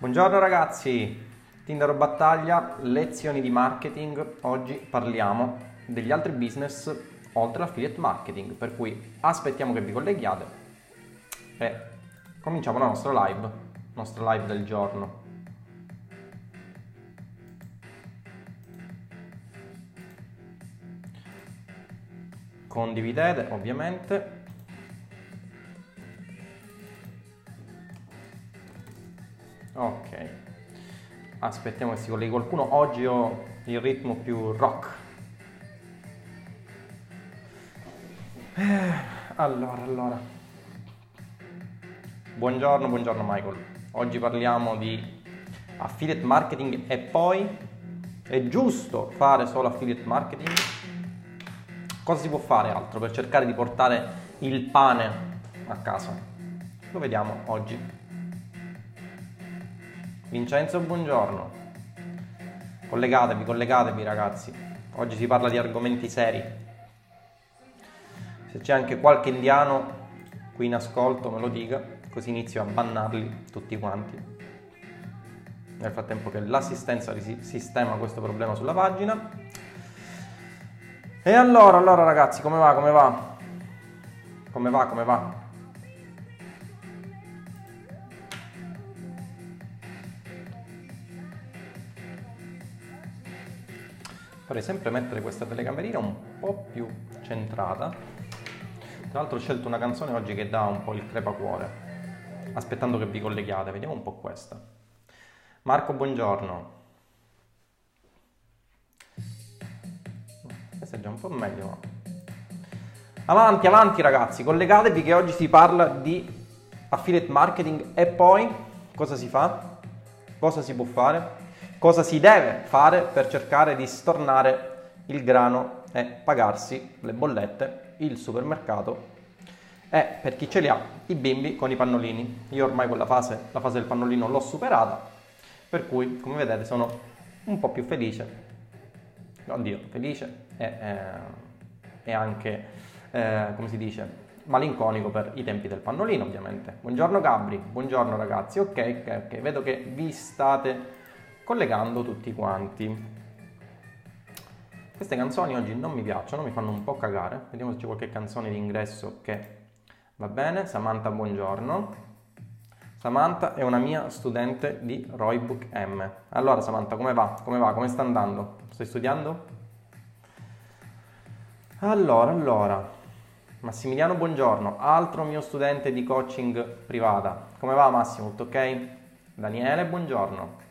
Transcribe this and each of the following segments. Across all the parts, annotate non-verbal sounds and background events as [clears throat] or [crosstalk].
Buongiorno ragazzi, Tinder Battaglia, lezioni di marketing. Oggi parliamo degli altri business oltre all'affiliate marketing, per cui aspettiamo che vi colleghiate e cominciamo la nostra live, nostra live del giorno. Condividete ovviamente Ok. Aspettiamo che si colleghi qualcuno. Oggi ho il ritmo più rock. Eh, allora, allora. Buongiorno, buongiorno Michael. Oggi parliamo di affiliate marketing e poi è giusto fare solo affiliate marketing? Cosa si può fare altro per cercare di portare il pane a casa? Lo vediamo oggi. Vincenzo, buongiorno. Collegatevi, collegatevi ragazzi. Oggi si parla di argomenti seri. Se c'è anche qualche indiano qui in ascolto me lo dica, così inizio a bannarli tutti quanti. Nel frattempo che l'assistenza sistema questo problema sulla pagina. E allora, allora ragazzi, come va, come va? Come va, come va? Vorrei sempre mettere questa telecamerina un po' più centrata. Tra l'altro ho scelto una canzone oggi che dà un po' il crepacuore, aspettando che vi colleghiate. Vediamo un po' questa. Marco, buongiorno. Questa è già un po' meglio. Avanti, avanti ragazzi, collegatevi che oggi si parla di affiliate marketing e poi cosa si fa? Cosa si può fare? Cosa si deve fare per cercare di stornare il grano e pagarsi le bollette, il supermercato e per chi ce li ha i bimbi con i pannolini. Io ormai quella fase, la fase del pannolino l'ho superata, per cui come vedete sono un po' più felice. Oddio, felice e, eh, e anche, eh, come si dice, malinconico per i tempi del pannolino ovviamente. Buongiorno Gabri, buongiorno ragazzi, ok, ok, ok, vedo che vi state collegando tutti quanti. Queste canzoni oggi non mi piacciono, mi fanno un po' cagare. Vediamo se c'è qualche canzone di ingresso che va bene. Samantha, buongiorno. Samantha è una mia studente di Roybook M. Allora Samantha, come va? Come va? Come sta andando? Stai studiando? Allora, allora. Massimiliano, buongiorno. Altro mio studente di coaching privata. Come va Massimo? Tutto ok? Daniele, buongiorno.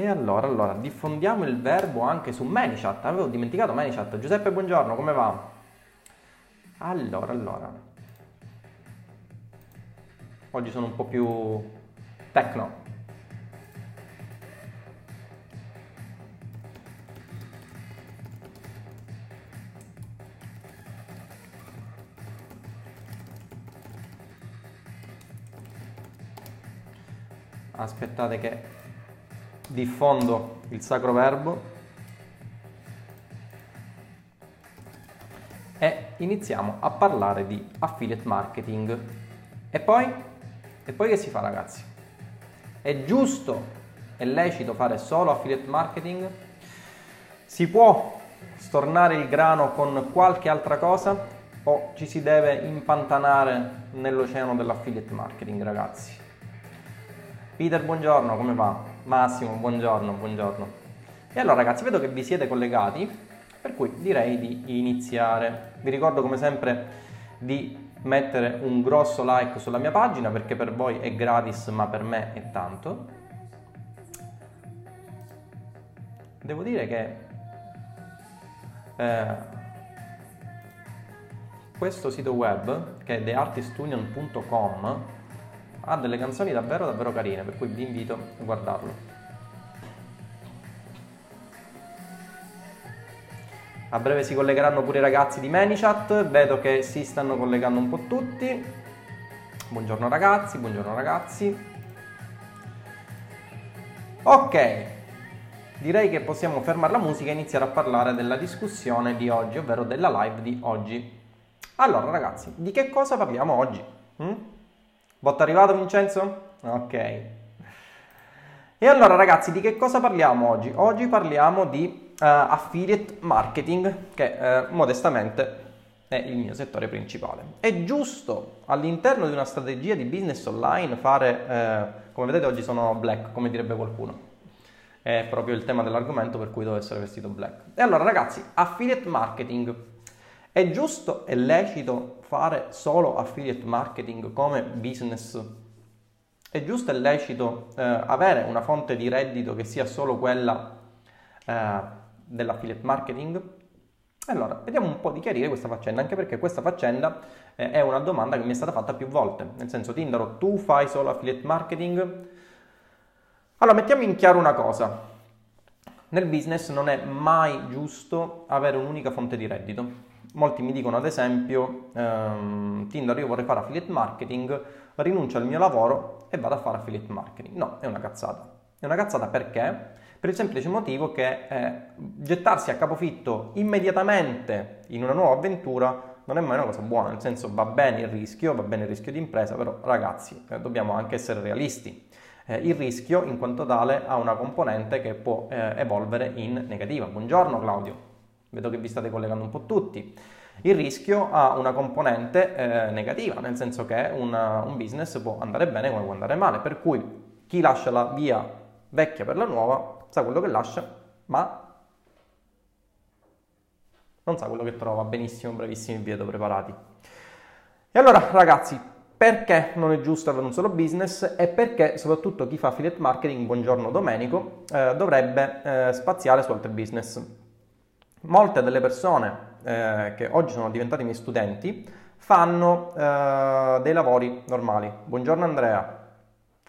E allora, allora, diffondiamo il verbo anche su ManyChat. Avevo dimenticato ManyChat. Giuseppe, buongiorno, come va? Allora, allora. Oggi sono un po' più tecno. Aspettate che diffondo il sacro verbo e iniziamo a parlare di affiliate marketing. E poi? E poi che si fa ragazzi? È giusto, è lecito fare solo affiliate marketing? Si può stornare il grano con qualche altra cosa o ci si deve impantanare nell'oceano dell'affiliate marketing ragazzi? Peter, buongiorno, come va? Massimo, buongiorno, buongiorno. E allora ragazzi, vedo che vi siete collegati, per cui direi di iniziare. Vi ricordo come sempre di mettere un grosso like sulla mia pagina perché per voi è gratis ma per me è tanto. Devo dire che eh, questo sito web che è theartistunion.com ha delle canzoni davvero davvero carine, per cui vi invito a guardarlo. A breve si collegheranno pure i ragazzi di ManyChat, vedo che si stanno collegando un po' tutti. Buongiorno ragazzi, buongiorno ragazzi. Ok, direi che possiamo fermare la musica e iniziare a parlare della discussione di oggi, ovvero della live di oggi. Allora ragazzi, di che cosa parliamo oggi? Hm? Botto arrivato Vincenzo? Ok. E allora ragazzi, di che cosa parliamo oggi? Oggi parliamo di uh, affiliate marketing, che uh, modestamente è il mio settore principale. È giusto all'interno di una strategia di business online fare, uh, come vedete oggi sono black, come direbbe qualcuno. È proprio il tema dell'argomento per cui devo essere vestito black. E allora ragazzi, affiliate marketing. È giusto e lecito fare solo affiliate marketing come business è giusto e lecito eh, avere una fonte di reddito che sia solo quella eh, dell'affiliate marketing? Allora, vediamo un po' di chiarire questa faccenda, anche perché questa faccenda eh, è una domanda che mi è stata fatta più volte. Nel senso, Tindaro, tu fai solo affiliate marketing? Allora, mettiamo in chiaro una cosa. Nel business non è mai giusto avere un'unica fonte di reddito. Molti mi dicono ad esempio, ehm, Tinder io vorrei fare affiliate marketing, rinuncio al mio lavoro e vado a fare affiliate marketing. No, è una cazzata. È una cazzata perché? Per il semplice motivo che eh, gettarsi a capofitto immediatamente in una nuova avventura non è mai una cosa buona, nel senso va bene il rischio, va bene il rischio di impresa, però ragazzi eh, dobbiamo anche essere realisti. Eh, il rischio in quanto tale ha una componente che può eh, evolvere in negativa. Buongiorno Claudio. Vedo che vi state collegando un po' tutti. Il rischio ha una componente eh, negativa, nel senso che una, un business può andare bene come può andare male, per cui chi lascia la via vecchia per la nuova sa quello che lascia, ma non sa quello che trova. Benissimo, bravissimi, vi vedo preparati. E allora ragazzi, perché non è giusto avere un solo business e perché soprattutto chi fa affiliate marketing, buongiorno Domenico, eh, dovrebbe eh, spaziare su altri business. Molte delle persone eh, che oggi sono diventati miei studenti fanno eh, dei lavori normali. Buongiorno Andrea,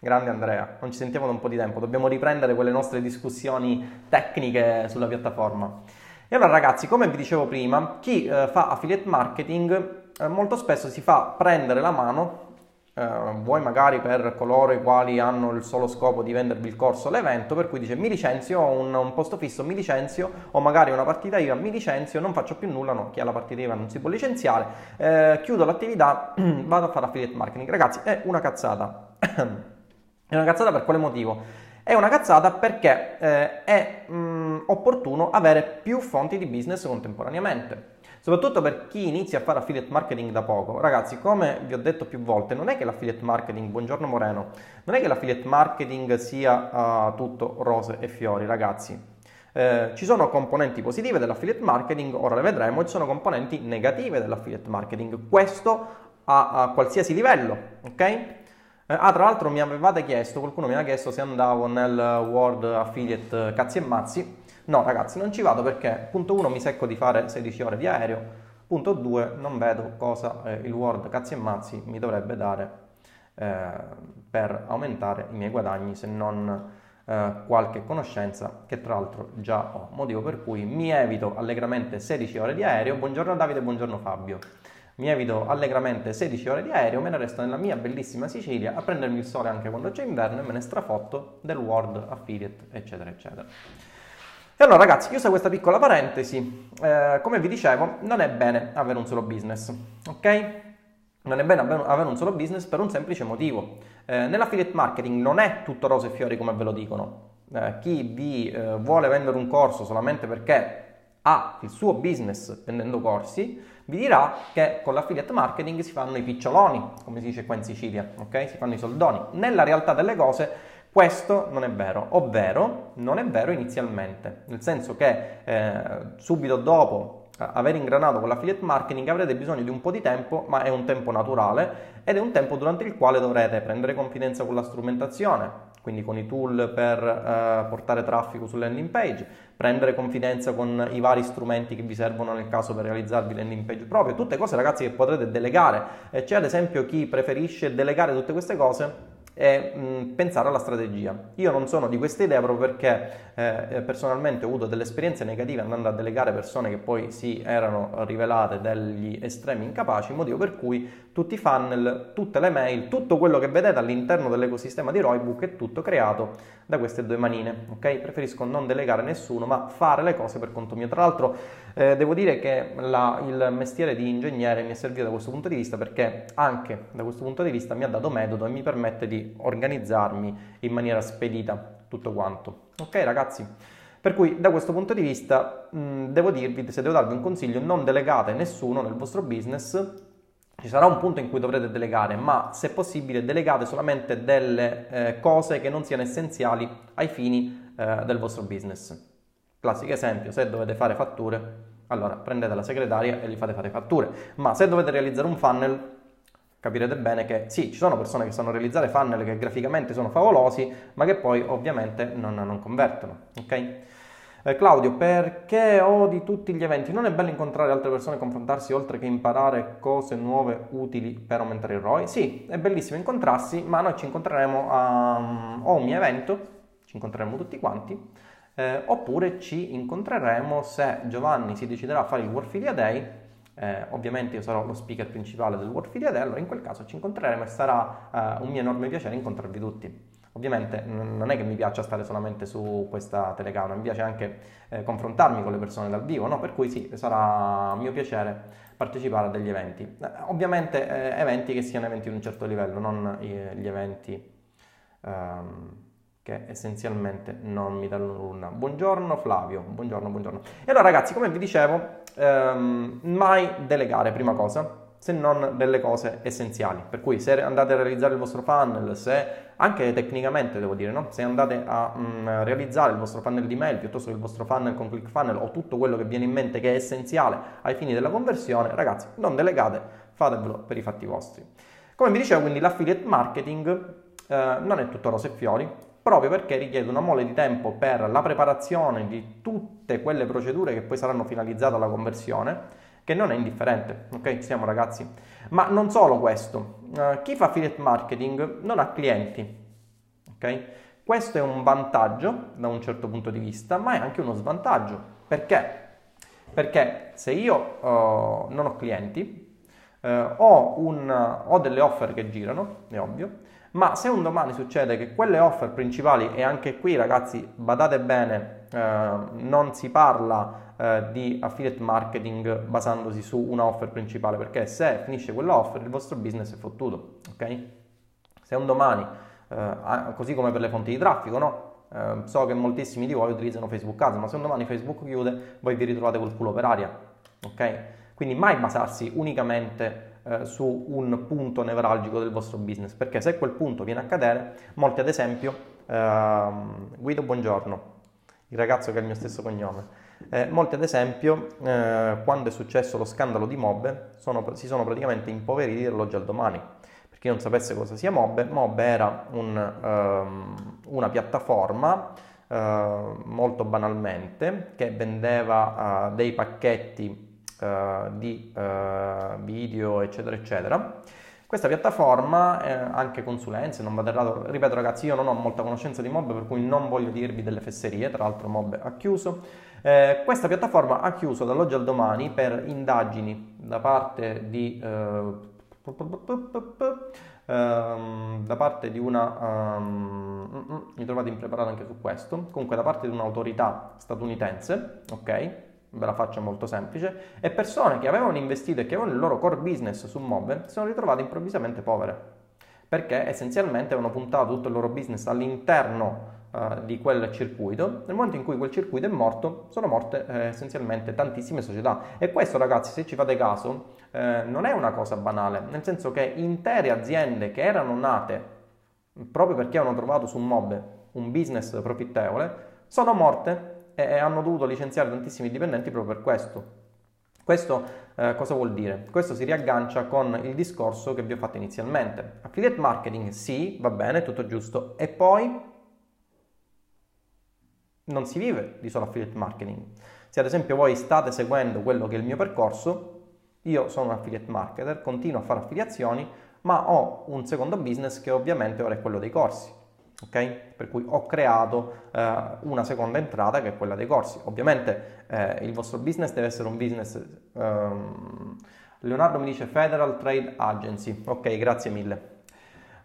grande Andrea, non ci sentiamo da un po' di tempo, dobbiamo riprendere quelle nostre discussioni tecniche sulla piattaforma. E allora ragazzi, come vi dicevo prima, chi eh, fa affiliate marketing eh, molto spesso si fa prendere la mano eh, vuoi magari per coloro i quali hanno il solo scopo di vendervi il corso l'evento, per cui dice mi licenzio, ho un, un, posto fisso, mi licenzio, o magari una partita IVA, mi licenzio, non faccio più nulla, no, chi ha la partita IVA non si può licenziare, eh, chiudo l'attività, [clears throat] vado a fare affiliate marketing. Ragazzi, è una cazzata. [clears throat] è una cazzata per quale motivo? È una cazzata perché eh, è mh, mm, opportuno avere più fonti di business contemporaneamente soprattutto per chi inizia a fare affiliate marketing da poco. Ragazzi, come vi ho detto più volte, non è che l'affiliate marketing, buongiorno Moreno, non è che l'affiliate marketing sia uh, tutto rose e fiori, ragazzi. Eh, ci sono componenti positive dell'affiliate marketing, ora le vedremo, ci sono componenti negative dell'affiliate marketing. Questo a, a qualsiasi livello, ok? Eh, ah, tra l'altro mi avevate chiesto, qualcuno mi ha chiesto se andavo nel World Affiliate Cazzi e Mazzi. No ragazzi, non ci vado perché punto 1 mi secco di fare 16 ore di aereo, punto 2 non vedo cosa eh, il Word cazzi e mazzi mi dovrebbe dare eh, per aumentare i miei guadagni se non eh, qualche conoscenza che tra l'altro già ho, motivo per cui mi evito allegramente 16 ore di aereo. Buongiorno Davide, buongiorno Fabio. Mi evito allegramente 16 ore di aereo, me ne resto nella mia bellissima Sicilia a prendermi il sole anche quando c'è inverno e me ne strafotto del World Affiliate, eccetera, eccetera. E allora ragazzi, chiusa questa piccola parentesi, eh, come vi dicevo, non è bene avere un solo business, ok? Non è bene avere un solo business per un semplice motivo. Eh, nell'affiliate marketing non è tutto rose e fiori come ve lo dicono. Eh, chi vi eh, vuole vendere un corso solamente perché ha il suo business vendendo corsi, vi dirà che con l'affiliate marketing si fanno i piccioloni, come si dice qua in Sicilia, ok? Si fanno i soldoni. Nella realtà delle cose questo non è vero, ovvero non è vero inizialmente, nel senso che eh, subito dopo eh, aver ingranato con l'affiliate marketing avrete bisogno di un po' di tempo, ma è un tempo naturale ed è un tempo durante il quale dovrete prendere confidenza con la strumentazione, quindi con i tool per eh, portare traffico sulle landing page, prendere confidenza con i vari strumenti che vi servono nel caso per realizzarvi landing page proprio, tutte cose ragazzi che potrete delegare. E c'è ad esempio chi preferisce delegare tutte queste cose e mh, pensare alla strategia. Io non sono di questa idea proprio perché eh, personalmente ho avuto delle esperienze negative andando a delegare persone che poi si erano rivelate degli estremi incapaci, motivo per cui tutti i funnel, tutte le mail, tutto quello che vedete all'interno dell'ecosistema di Roybook è tutto creato da queste due manine, ok? Preferisco non delegare nessuno, ma fare le cose per conto mio. Tra l'altro eh, devo dire che la, il mestiere di ingegnere mi è servito da questo punto di vista perché anche da questo punto di vista mi ha dato metodo e mi permette di organizzarmi in maniera spedita tutto quanto. Ok ragazzi? Per cui da questo punto di vista mh, devo dirvi, se devo darvi un consiglio, non delegate nessuno nel vostro business. Ci sarà un punto in cui dovrete delegare, ma se possibile delegate solamente delle eh, cose che non siano essenziali ai fini eh, del vostro business. Classico esempio, se dovete fare fatture, allora prendete la segretaria e gli fate fare fatture. Ma se dovete realizzare un funnel, capirete bene che sì, ci sono persone che sanno realizzare funnel che graficamente sono favolosi, ma che poi ovviamente non, non convertono. Ok? Eh, Claudio, perché odi tutti gli eventi? Non è bello incontrare altre persone e confrontarsi oltre che imparare cose nuove utili per aumentare il ROI? Sì, è bellissimo incontrarsi, ma noi ci incontreremo a, un mio evento, ci incontreremo tutti quanti eh, oppure ci incontreremo se Giovanni si deciderà a fare il Warfilia Day, eh, ovviamente io sarò lo speaker principale del Warfilia Day, allora in quel caso ci incontreremo e sarà eh, un mio enorme piacere incontrarvi tutti. Ovviamente non è che mi piaccia stare solamente su questa telecamera, mi piace anche eh, confrontarmi con le persone dal vivo, no? per cui sì, sarà mio piacere partecipare a degli eventi. Eh, ovviamente eh, eventi che siano eventi di un certo livello, non gli eventi... Um, che essenzialmente non mi danno nulla. Buongiorno Flavio, buongiorno, buongiorno. E allora ragazzi, come vi dicevo, ehm, mai delegare prima cosa, se non delle cose essenziali. Per cui se andate a realizzare il vostro funnel, se anche tecnicamente devo dire, no? se andate a mm, realizzare il vostro funnel di mail piuttosto che il vostro funnel con ClickFunnel o tutto quello che viene in mente che è essenziale ai fini della conversione, ragazzi, non delegate, fatevelo per i fatti vostri. Come vi dicevo, quindi l'affiliate marketing eh, non è tutto rose e fiori, proprio perché richiede una mole di tempo per la preparazione di tutte quelle procedure che poi saranno finalizzate alla conversione, che non è indifferente, ok? Siamo ragazzi. Ma non solo questo, uh, chi fa affiliate marketing non ha clienti, ok? Questo è un vantaggio da un certo punto di vista, ma è anche uno svantaggio. Perché? Perché se io uh, non ho clienti, uh, ho, un, ho delle offer che girano, è ovvio, ma se un domani succede che quelle offer principali, e anche qui ragazzi badate bene, eh, non si parla eh, di affiliate marketing basandosi su una offer principale, perché se finisce quella offer il vostro business è fottuto, ok? Se un domani, eh, così come per le fonti di traffico, no? Eh, so che moltissimi di voi utilizzano Facebook Ads, ma se un domani Facebook chiude, voi vi ritrovate col culo per aria, ok? Quindi mai basarsi unicamente eh, su un punto nevralgico del vostro business, perché se quel punto viene a cadere, molti ad esempio, ehm, Guido buongiorno, il ragazzo che ha il mio stesso cognome, eh, molti ad esempio, eh, quando è successo lo scandalo di Mob, sono, si sono praticamente impoveriti dall'oggi al domani. Per chi non sapesse cosa sia Mob, Mob era un, um, una piattaforma uh, molto banalmente che vendeva uh, dei pacchetti uh, di uh, video, eccetera, eccetera. Questa piattaforma, eh, anche consulenze, non vado errato, ripeto ragazzi, io non ho molta conoscenza di Mob, per cui non voglio dirvi delle fesserie, tra l'altro Mob ha chiuso. Eh, questa piattaforma ha chiuso dall'oggi al domani per indagini da parte di... Eh, da parte di una um, mi trovate impreparato anche su questo comunque da parte di un'autorità statunitense ok ve la faccio molto semplice, e persone che avevano investito e che avevano il loro core business su Mob si sono ritrovate improvvisamente povere, perché essenzialmente avevano puntato tutto il loro business all'interno uh, di quel circuito, nel momento in cui quel circuito è morto, sono morte eh, essenzialmente tantissime società. E questo ragazzi, se ci fate caso, eh, non è una cosa banale, nel senso che intere aziende che erano nate proprio perché avevano trovato su Mob un business profittevole, sono morte e hanno dovuto licenziare tantissimi dipendenti proprio per questo. Questo eh, cosa vuol dire? Questo si riaggancia con il discorso che vi ho fatto inizialmente. Affiliate marketing sì, va bene, tutto giusto, e poi non si vive di solo affiliate marketing. Se ad esempio voi state seguendo quello che è il mio percorso, io sono un affiliate marketer, continuo a fare affiliazioni, ma ho un secondo business che ovviamente ora è quello dei corsi ok? Per cui ho creato eh, una seconda entrata che è quella dei corsi. Ovviamente eh, il vostro business deve essere un business... Um, Leonardo mi dice Federal Trade Agency, ok, grazie mille.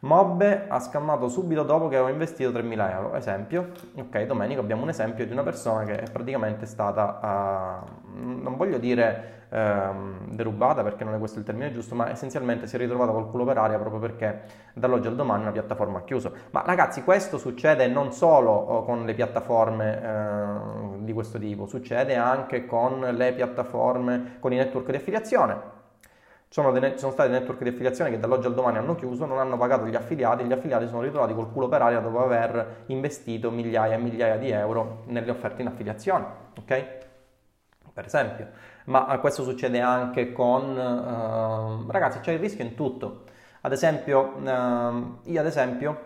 Mobbe ha scammato subito dopo che avevo investito 3.000 euro. Esempio, ok, domenica abbiamo un esempio di una persona che è praticamente stata, uh, non voglio dire ehm, derubata, perché non è questo il termine giusto, ma essenzialmente si è ritrovata col culo per aria proprio perché dall'oggi al domani una piattaforma ha chiuso. Ma ragazzi, questo succede non solo oh, con le piattaforme eh, di questo tipo, succede anche con le piattaforme, con i network di affiliazione. Sono, de- sono, stati network di affiliazione che dall'oggi al domani hanno chiuso, non hanno pagato gli affiliati, gli affiliati sono ritrovati col culo per aria dopo aver investito migliaia e migliaia di euro nelle offerte in affiliazione, ok? Per esempio, ma questo succede anche con uh, ragazzi, c'è il rischio in tutto. Ad esempio, uh, io ad esempio,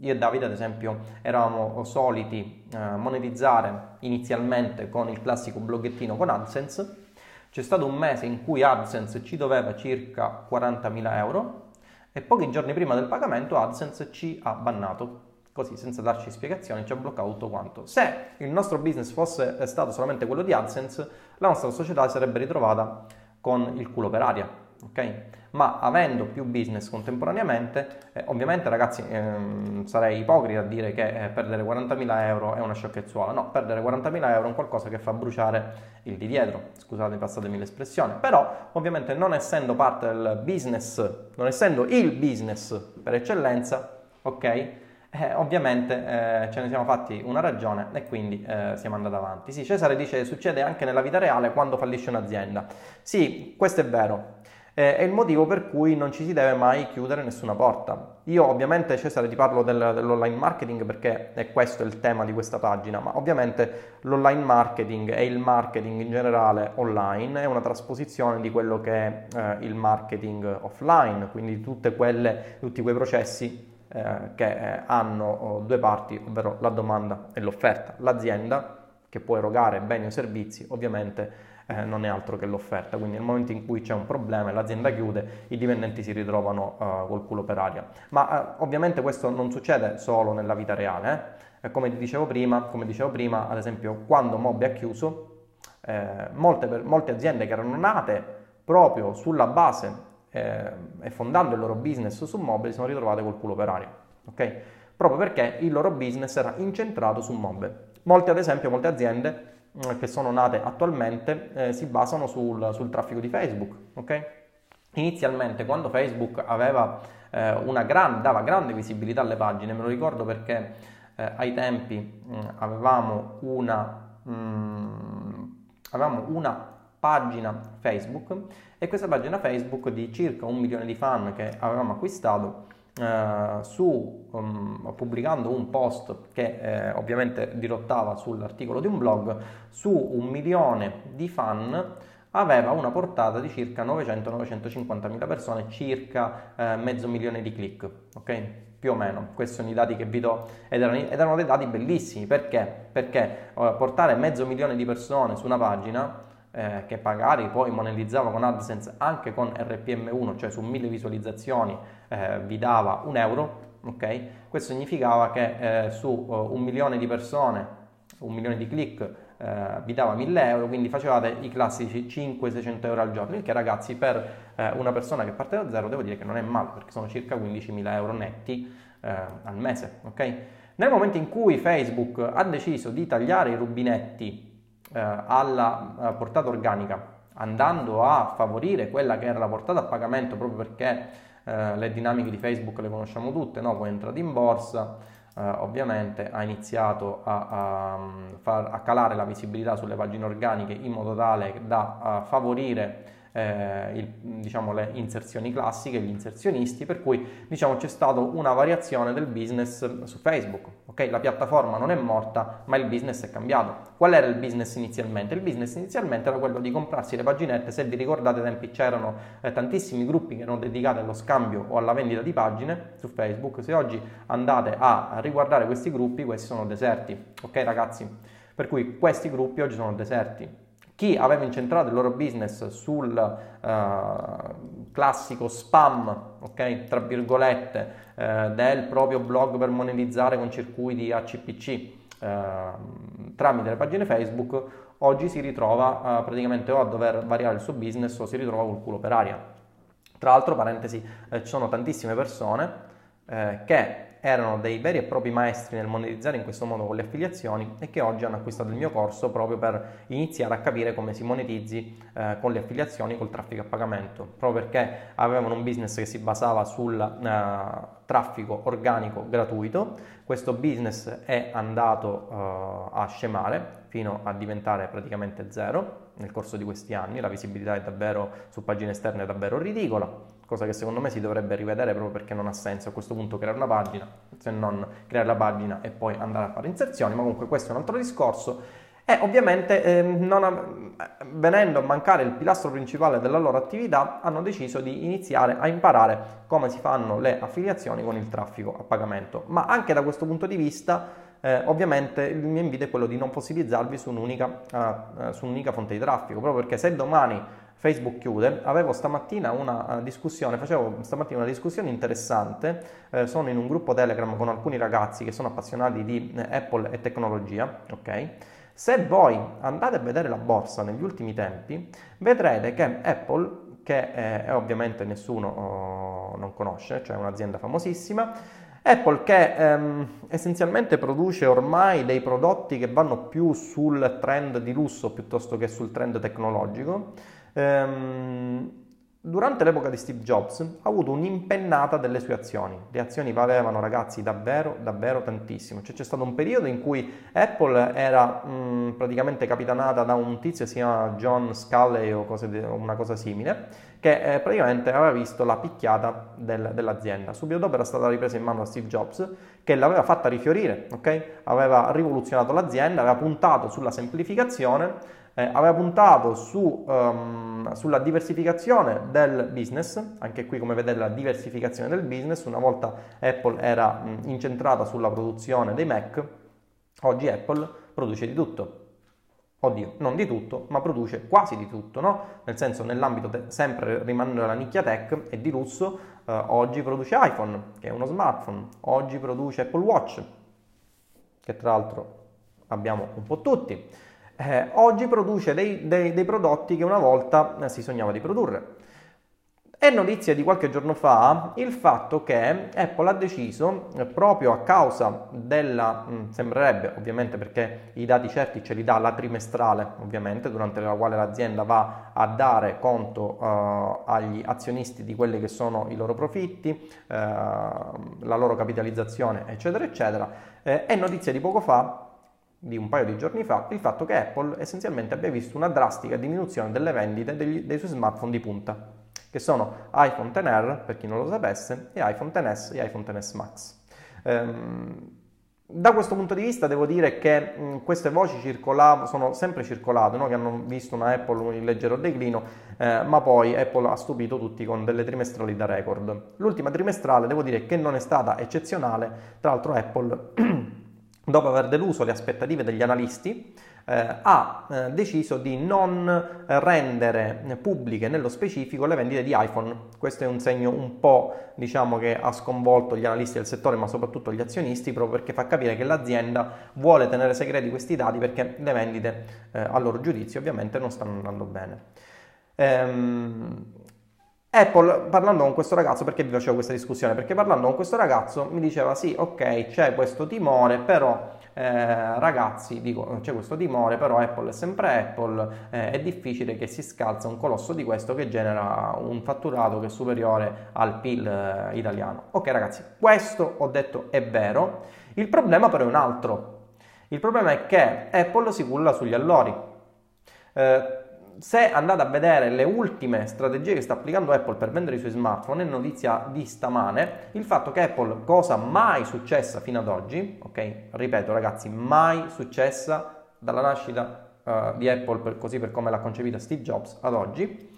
io e Davide ad esempio, eravamo soliti uh, monetizzare inizialmente con il classico bloggettino con AdSense c'è stato un mese in cui AdSense ci doveva circa 40.000 euro e pochi giorni prima del pagamento AdSense ci ha bannato. Così, senza darci spiegazioni, ci ha bloccato tutto quanto. Se il nostro business fosse stato solamente quello di AdSense, la nostra società sarebbe ritrovata con il culo per aria, ok? ma avendo più business contemporaneamente, eh, ovviamente ragazzi ehm, sarei ipocrita a dire che eh, perdere 40.000 euro è una sciocchezzuola, no, perdere 40.000 euro è un qualcosa che fa bruciare il di dietro, scusate passatemi l'espressione, però ovviamente non essendo parte del business, non essendo il business per eccellenza, ok? Eh, ovviamente eh, ce ne siamo fatti una ragione e quindi eh, siamo andati avanti. Sì, Cesare dice succede anche nella vita reale quando fallisce un'azienda. Sì, questo è vero eh, è il motivo per cui non ci si deve mai chiudere nessuna porta. Io ovviamente Cesare ti parlo del, dell'online marketing perché è questo il tema di questa pagina, ma ovviamente l'online marketing e il marketing in generale online è una trasposizione di quello che è eh, il marketing offline, quindi quelle, tutti quei processi eh, che eh, hanno oh, due parti, ovvero la domanda e l'offerta. L'azienda che può erogare beni o servizi ovviamente eh, non è altro che l'offerta. Quindi nel momento in cui c'è un problema e l'azienda chiude, i dipendenti si ritrovano uh, col culo per aria. Ma uh, ovviamente questo non succede solo nella vita reale. Eh? Come dicevo prima, come dicevo prima, ad esempio, quando Mobi ha chiuso, eh, molte, molte aziende che erano nate proprio sulla base eh, e fondando il loro business su mobile si sono ritrovate col culo per aria. Okay? Proprio perché il loro business era incentrato su mobile. Molte, ad esempio, molte aziende eh, che sono nate attualmente eh, si basano sul, sul, traffico di Facebook. Okay? Inizialmente, quando Facebook aveva, eh, una gran, dava grande visibilità alle pagine, me lo ricordo perché eh, ai tempi mh, mm, avevamo, una, mh, mm, avevamo una pagina Facebook e questa pagina Facebook di circa un milione di fan che avevamo acquistato Uh, su, um, pubblicando un post che eh, ovviamente dirottava sull'articolo di un blog, su un milione di fan aveva una portata di circa 900-950 mila persone, circa eh, mezzo milione di click, ok? Più o meno, questi sono i dati che vi do ed erano, ed erano dei dati bellissimi, perché? Perché uh, portare mezzo milione di persone su una pagina eh, che magari poi monetizzava con AdSense anche con RPM1, cioè su mille visualizzazioni eh, vi dava un euro, ok? Questo significava che eh, su uh, un milione di persone, un milione di click, eh, vi dava 1000 euro, quindi facevate i classici 500-600 euro al giorno, il che ragazzi per eh, una persona che parte da zero devo dire che non è male, perché sono circa 15.000 euro netti al mese, ok? Nel momento in cui Facebook ha deciso di tagliare i rubinetti alla eh, portata organica, andando a favorire quella che era la portata a pagamento proprio perché eh, le dinamiche di Facebook le conosciamo tutte, no? poi entrato in borsa, eh, ovviamente ha iniziato a, a, far, a, calare la visibilità sulle pagine organiche in modo tale da favorire eh, il, diciamo, le inserzioni classiche, gli inserzionisti, per cui diciamo, c'è stata una variazione del business su Facebook. Okay? La piattaforma non è morta, ma il business è cambiato. Qual era il business inizialmente? Il business inizialmente era quello di comprarsi le paginette, se vi ricordate tempi c'erano eh, tantissimi gruppi che erano dedicati allo scambio o alla vendita di pagine su Facebook, se oggi andate a riguardare questi gruppi, questi sono deserti, ok ragazzi? Per cui questi gruppi oggi sono deserti chi aveva incentrato il loro business sul uh, classico spam, ok, tra virgolette, uh, del proprio blog per monetizzare con circuiti ACPC uh, eh, tramite le pagine Facebook, oggi si ritrova praticamente o a dover variare il suo business o si ritrova col culo per aria. Tra l'altro, parentesi, ci sono tantissime persone che erano dei veri e propri maestri nel monetizzare in questo modo con le affiliazioni e che oggi hanno acquistato il mio corso proprio per iniziare a capire come si monetizzi eh, con le affiliazioni col traffico a pagamento, proprio perché avevano un business che si basava sul eh, traffico organico gratuito, questo business è andato uh, a scemare fino a diventare praticamente zero nel corso di questi anni, la visibilità è davvero su pagine esterne è davvero ridicola, cosa che secondo me si dovrebbe rivedere proprio perché non ha senso a questo punto creare una pagina, se non creare la pagina e poi andare a fare inserzioni, ma comunque questo è un altro discorso e ovviamente eh, non, venendo a mancare il pilastro principale della loro attività hanno deciso di iniziare a imparare come si fanno le affiliazioni con il traffico a pagamento. Ma anche da questo punto di vista eh, ovviamente il mio invito è quello di non fossilizzarvi su un'unica, uh, su un'unica fonte di traffico, proprio perché se domani Facebook chiude, avevo stamattina una discussione, facevo stamattina una discussione interessante, eh, sono in un gruppo Telegram con alcuni ragazzi che sono appassionati di eh, Apple e tecnologia, ok? Se voi andate a vedere la borsa negli ultimi tempi, vedrete che Apple, che è, ovviamente nessuno oh, non conosce, cioè un'azienda famosissima, Apple che ehm, essenzialmente produce ormai dei prodotti che vanno più sul trend di lusso piuttosto che sul trend tecnologico, ehm, Durante l'epoca di Steve Jobs ha avuto un'impennata delle sue azioni. Le azioni valevano, ragazzi, davvero, davvero tantissimo. Cioè, c'è stato un periodo in cui Apple era mh, praticamente capitanata da un tizio che si chiama John Sculley o de- una cosa simile, che eh, praticamente aveva visto la picchiata del, dell'azienda. Subito dopo era stata ripresa in mano da Steve Jobs, che l'aveva fatta rifiorire, ok? Aveva rivoluzionato l'azienda, aveva puntato sulla semplificazione eh, aveva puntato su, um, sulla diversificazione del business, anche qui come vedete la diversificazione del business, una volta Apple era mh, incentrata sulla produzione dei Mac, oggi Apple produce di tutto. Oddio, non di tutto, ma produce quasi di tutto, no? Nel senso, nell'ambito te- sempre rimanendo nella nicchia tech e di lusso, eh, oggi produce iPhone, che è uno smartphone, oggi produce Apple Watch, che tra l'altro abbiamo un po' tutti eh, oggi produce dei, dei, dei, prodotti che una volta eh, si sognava di produrre. È notizia di qualche giorno fa il fatto che Apple ha deciso, eh, proprio a causa della, mm, sembrerebbe ovviamente perché i dati certi ce li dà la trimestrale, ovviamente, durante la quale l'azienda va a dare conto uh, agli azionisti di quelli che sono i loro profitti, uh, la loro capitalizzazione, eccetera, eccetera. Eh, è notizia di poco fa di un paio di giorni fa il fatto che Apple essenzialmente abbia visto una drastica diminuzione delle vendite degli, dei suoi smartphone di punta, che sono iPhone XR, per chi non lo sapesse, e iPhone XS e iPhone XS Max. Ehm, da questo punto di vista devo dire che mh, queste voci sono sempre circolate, no? che hanno visto una Apple in leggero declino, eh, ma poi Apple ha stupito tutti con delle trimestrali da record. L'ultima trimestrale devo dire che non è stata eccezionale, tra l'altro Apple [clears throat] dopo aver deluso le aspettative degli analisti, eh, ha eh, deciso di non rendere pubbliche nello specifico le vendite di iPhone. Questo è un segno un po' diciamo che ha sconvolto gli analisti del settore, ma soprattutto gli azionisti, proprio perché fa capire che l'azienda vuole tenere segreti questi dati perché le vendite, eh, a loro giudizio, ovviamente non stanno andando bene. Ehm, Apple, parlando con questo ragazzo, perché vi facevo questa discussione? Perché parlando con questo ragazzo mi diceva sì, ok, c'è questo timore, però eh, ragazzi, dico, c'è questo timore, però Apple è sempre Apple, eh, è difficile che si scalza un colosso di questo che genera un fatturato che è superiore al PIL eh, italiano. Ok ragazzi, questo ho detto è vero, il problema però è un altro. Il problema è che Apple si culla sugli allori. Eh, se andate a vedere le ultime strategie che sta applicando Apple per vendere i suoi smartphone, è notizia di stamane, il fatto che Apple, cosa mai successa fino ad oggi, ok? Ripeto ragazzi, mai successa dalla nascita uh, di Apple, per, così per come l'ha concepita Steve Jobs ad oggi,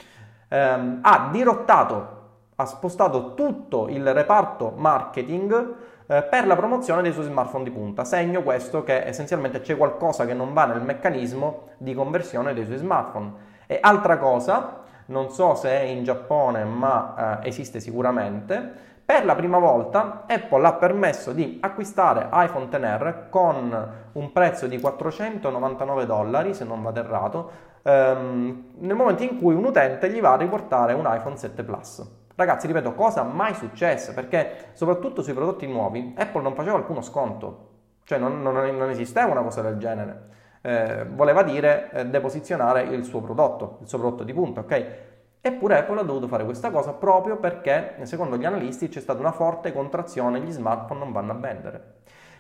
ehm, ha dirottato, ha spostato tutto il reparto marketing eh, per la promozione dei suoi smartphone di punta. Segno questo che essenzialmente c'è qualcosa che non va nel meccanismo di conversione dei suoi smartphone. E altra cosa, non so se è in Giappone, ma eh, esiste sicuramente, per la prima volta Apple ha permesso di acquistare iPhone XR con un prezzo di 499 dollari, se non vado errato, ehm, nel momento in cui un utente gli va a riportare un iPhone 7 Plus. Ragazzi, ripeto, cosa mai successa? Perché soprattutto sui prodotti nuovi Apple non faceva alcuno sconto, cioè non, non, non esisteva una cosa del genere. Eh, voleva dire eh, deposizionare il suo prodotto, il suo prodotto di punta, ok? Eppure Apple ha dovuto fare questa cosa proprio perché, secondo gli analisti, c'è stata una forte contrazione e gli smartphone non vanno a vendere.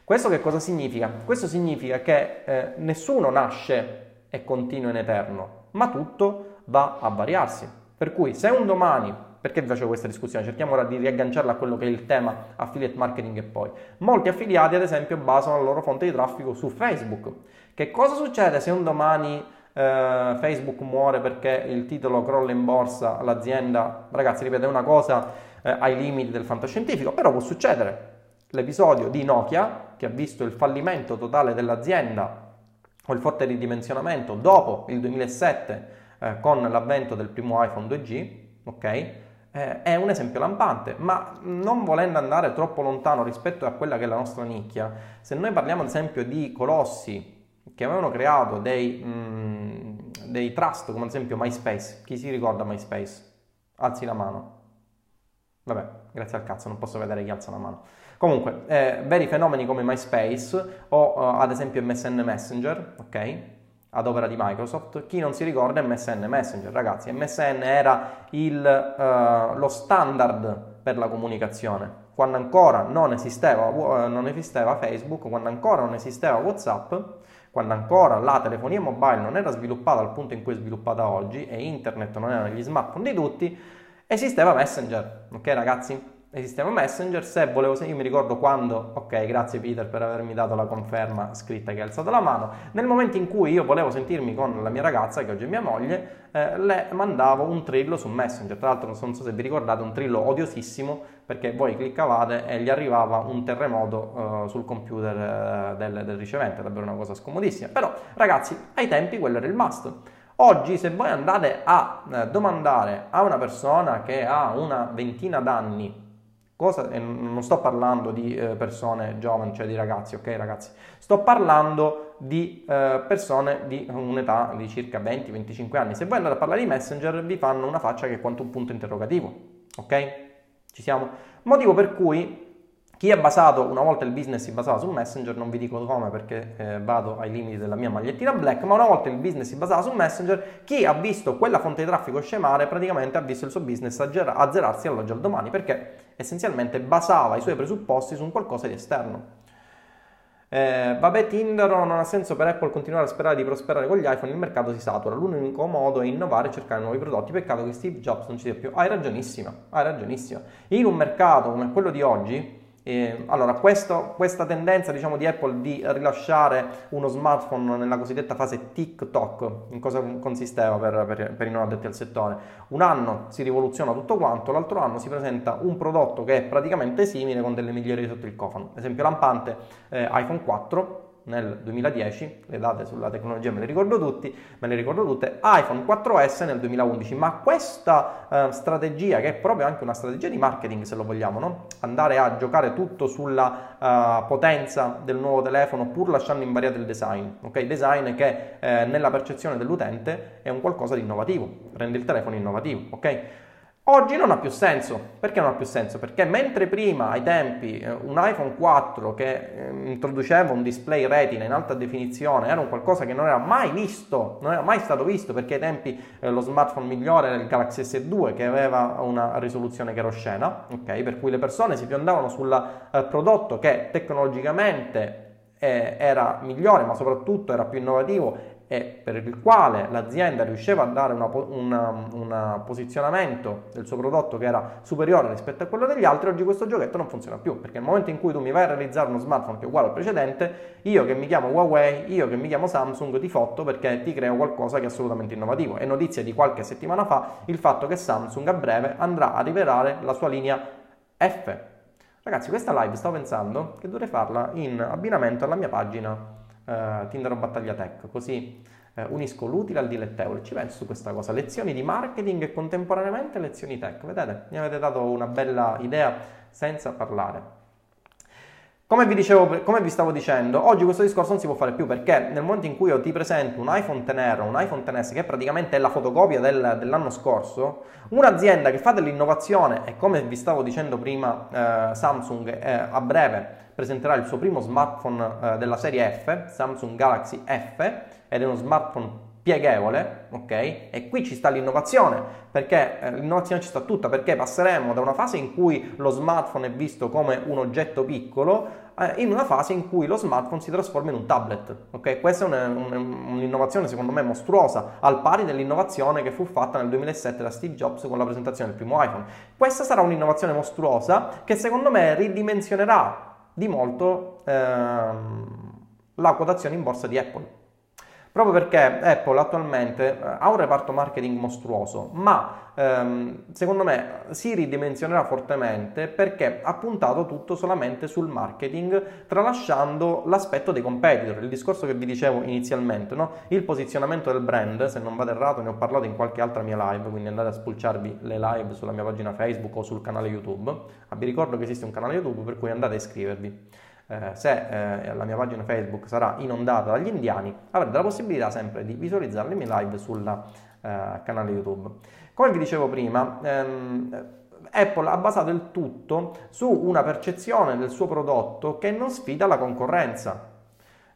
Questo che cosa significa? Questo significa che eh, nessuno nasce e continua in eterno, ma tutto va a variarsi. Per cui se un domani, perché vi facevo questa discussione? Cerchiamo ora di riagganciarla a quello che è il tema affiliate marketing e poi. Molti affiliati ad esempio basano la loro fonte di traffico su Facebook. Che cosa succede se un domani eh, Facebook muore perché il titolo crolla in borsa, l'azienda, ragazzi ripeto è una cosa eh, ai limiti del fantascientifico, però può succedere l'episodio di Nokia che ha visto il fallimento totale dell'azienda o il forte ridimensionamento dopo il 2007 eh, con l'avvento del primo iPhone 2G, ok? Eh, è un esempio lampante, ma non volendo andare troppo lontano rispetto a quella che è la nostra nicchia, se noi parliamo ad esempio di colossi che avevano creato dei, mh, mm, dei trust come ad esempio MySpace, chi si ricorda MySpace? Alzi la mano. Vabbè, grazie al cazzo, non posso vedere chi alza la mano. Comunque, eh, veri fenomeni come MySpace o uh, ad esempio MSN Messenger, ok? Ad opera di Microsoft. Chi non si ricorda MSN Messenger, ragazzi, MSN era il, uh, lo standard per la comunicazione. Quando ancora non esisteva, uh, non esisteva Facebook, quando ancora non esisteva WhatsApp, quando ancora la telefonia mobile non era sviluppata al punto in cui è sviluppata oggi e internet non era negli smartphone di tutti, esisteva Messenger, ok ragazzi? Esisteva Messenger, se volevo, io mi ricordo quando, ok grazie Peter per avermi dato la conferma scritta che ha alzato la mano, nel momento in cui io volevo sentirmi con la mia ragazza, che oggi è mia moglie, eh, le mandavo un trillo su Messenger, tra l'altro non so se vi ricordate, un trillo odiosissimo perché voi cliccavate e gli arrivava un terremoto uh, sul computer uh, del, del ricevente, davvero una cosa scomodissima, però ragazzi ai tempi quello era il must. Oggi se voi andate a eh, domandare a una persona che ha una ventina d'anni Cosa, non sto parlando di eh, persone giovani, cioè di ragazzi, ok ragazzi? Sto parlando di eh, persone di un'età di circa 20-25 anni. Se voi andate a parlare di Messenger vi fanno una faccia che è quanto un punto interrogativo, ok? Ci siamo? Motivo per cui chi è basato, una volta il business si basava su Messenger, non vi dico come perché eh, vado ai limiti della mia magliettina black, ma una volta il business si basava su Messenger, chi ha visto quella fonte di traffico scemare praticamente ha visto il suo business azzerarsi all'oggi al domani, perché essenzialmente basava i suoi presupposti su un qualcosa di esterno. Eh, vabbè, Tinder non ha senso per Apple continuare a sperare di prosperare con gli iPhone, il mercato si satura. L'unico modo è innovare e cercare nuovi prodotti. Peccato che Steve Jobs non ci sia più. Hai ragionissima, hai ragionissima. In un mercato come quello di oggi, e, allora, questo, questa tendenza diciamo, di Apple di rilasciare uno smartphone nella cosiddetta fase TikTok, in cosa consisteva per, per, per, i non addetti al settore? Un anno si rivoluziona tutto quanto, l'altro anno si presenta un prodotto che è praticamente simile con delle migliori sotto il cofano. Esempio lampante eh, iPhone 4 nel 2010, le date sulla tecnologia me le ricordo tutti, me le ricordo tutte, iPhone 4S nel 2011, ma questa eh, strategia che è proprio anche una strategia di marketing se lo vogliamo, no? andare a giocare tutto sulla uh, potenza del nuovo telefono pur lasciando invariato il design, ok? Design che eh, nella percezione dell'utente è un qualcosa di innovativo, rende il telefono innovativo, ok? Oggi non ha più senso. Perché non ha più senso? Perché mentre prima, ai tempi, eh, un iPhone 4 che eh, introduceva un display retina in alta definizione era un qualcosa che non era mai visto, non era mai stato visto, perché ai tempi eh, lo smartphone migliore era il Galaxy S2 che aveva una risoluzione che era oscena, ok? Per cui le persone si fiondavano sul prodotto che tecnologicamente era migliore, ma soprattutto era più innovativo e per il quale l'azienda riusciva a dare un posizionamento del suo prodotto che era superiore rispetto a quello degli altri, oggi questo giochetto non funziona più, perché nel momento in cui tu mi vai a realizzare uno smartphone che è uguale al precedente, io che mi chiamo Huawei, io che mi chiamo Samsung ti fotto perché ti creo qualcosa che è assolutamente innovativo. È notizia di qualche settimana fa il fatto che Samsung a breve andrà a rivelare la sua linea F. Ragazzi, questa live stavo pensando che dovrei farla in abbinamento alla mia pagina eh, Tinder o Battaglia Tech, così eh, unisco l'utile al dilettevole. Ci penso su questa cosa, lezioni di marketing e contemporaneamente lezioni tech, vedete? Mi avete dato una bella idea senza parlare. Come vi, dicevo, come vi, stavo dicendo, oggi questo discorso non si può fare più perché nel momento in cui io ti presento un iPhone XR, un iPhone XS che praticamente è la fotocopia del, dell'anno scorso, un'azienda che fa dell'innovazione e come vi stavo dicendo prima eh, Samsung eh, a breve presenterà il suo primo smartphone eh, della serie F, Samsung Galaxy F, ed è uno smartphone pieghevole, ok? E qui ci sta l'innovazione, perché eh, l'innovazione ci sta tutta, perché passeremo da una fase in cui lo smartphone è visto come un oggetto piccolo eh, in una fase in cui lo smartphone si trasforma in un tablet, ok? Questa è una, un, un'innovazione secondo me mostruosa, al pari dell'innovazione che fu fatta nel 2007 da Steve Jobs con la presentazione del primo iPhone. Questa sarà un'innovazione mostruosa che secondo me ridimensionerà di molto ehm, la quotazione in borsa di Apple. Proprio perché Apple attualmente eh, ha un reparto marketing mostruoso, ma ehm, secondo me si ridimensionerà fortemente perché ha puntato tutto solamente sul marketing, tralasciando l'aspetto dei competitor, il discorso che vi dicevo inizialmente, no? il posizionamento del brand, se non vado errato ne ho parlato in qualche altra mia live, quindi andate a spulciarvi le live sulla mia pagina Facebook o sul canale YouTube. Ah, vi ricordo che esiste un canale YouTube per cui andate a iscrivervi eh, se eh, la mia pagina Facebook sarà inondata dagli indiani, avrete la possibilità sempre di visualizzare le mie live sul eh, canale YouTube. Come vi dicevo prima, ehm, Apple ha basato il tutto su una percezione del suo prodotto che non sfida la concorrenza,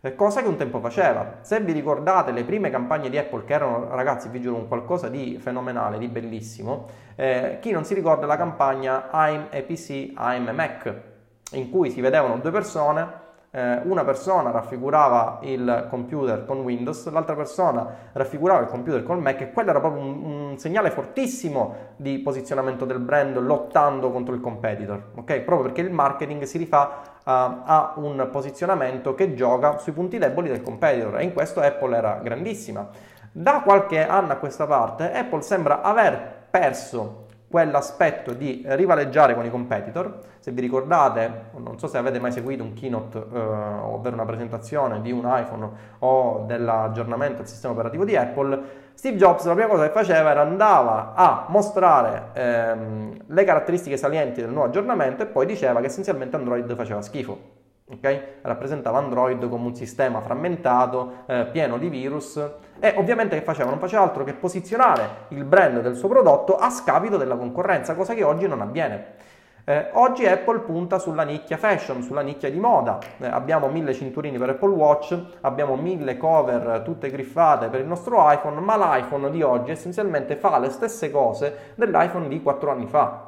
eh, cosa che un tempo faceva. Se vi ricordate le prime campagne di Apple, che erano, ragazzi, vi giuro, un qualcosa di fenomenale, di bellissimo, eh, chi non si ricorda la campagna I'm a PC, I'm a Mac, in cui si vedevano due persone, eh, una persona raffigurava il computer con Windows, l'altra persona raffigurava il computer con Mac e quello era proprio un, un segnale fortissimo di posizionamento del brand lottando contro il competitor, ok? Proprio perché il marketing si rifà uh, a un posizionamento che gioca sui punti deboli del competitor e in questo Apple era grandissima. Da qualche anno a questa parte Apple sembra aver perso quell'aspetto di rivaleggiare con i competitor. Se vi ricordate, non so se avete mai seguito un keynote, eh, ovvero una presentazione di un iPhone o dell'aggiornamento del sistema operativo di Apple, Steve Jobs la prima cosa che faceva era andava a mostrare ehm, le caratteristiche salienti del nuovo aggiornamento e poi diceva che essenzialmente Android faceva schifo. Okay? Rappresentava Android come un sistema frammentato, eh, pieno di virus e ovviamente che faceva? Non faceva altro che posizionare il brand del suo prodotto a scapito della concorrenza, cosa che oggi non avviene. Eh, oggi Apple punta sulla nicchia fashion, sulla nicchia di moda. Eh, abbiamo mille cinturini per Apple Watch, abbiamo mille cover tutte griffate per il nostro iPhone, ma l'iPhone di oggi essenzialmente fa le stesse cose dell'iPhone di 4 anni fa.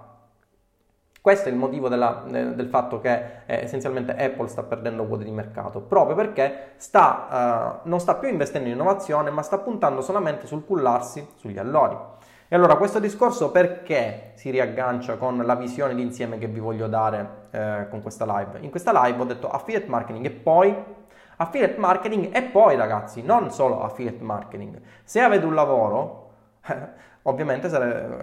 Questo è il motivo della, del fatto che eh, essenzialmente Apple sta perdendo quote di mercato, proprio perché sta, uh, non sta più investendo in innovazione, ma sta puntando solamente sul cullarsi sugli allori. E allora questo discorso perché si riaggancia con la visione d'insieme che vi voglio dare eh, con questa live? In questa live ho detto affiliate marketing e poi affiliate marketing e poi ragazzi, non solo affiliate marketing. Se avete un lavoro, [laughs] Ovviamente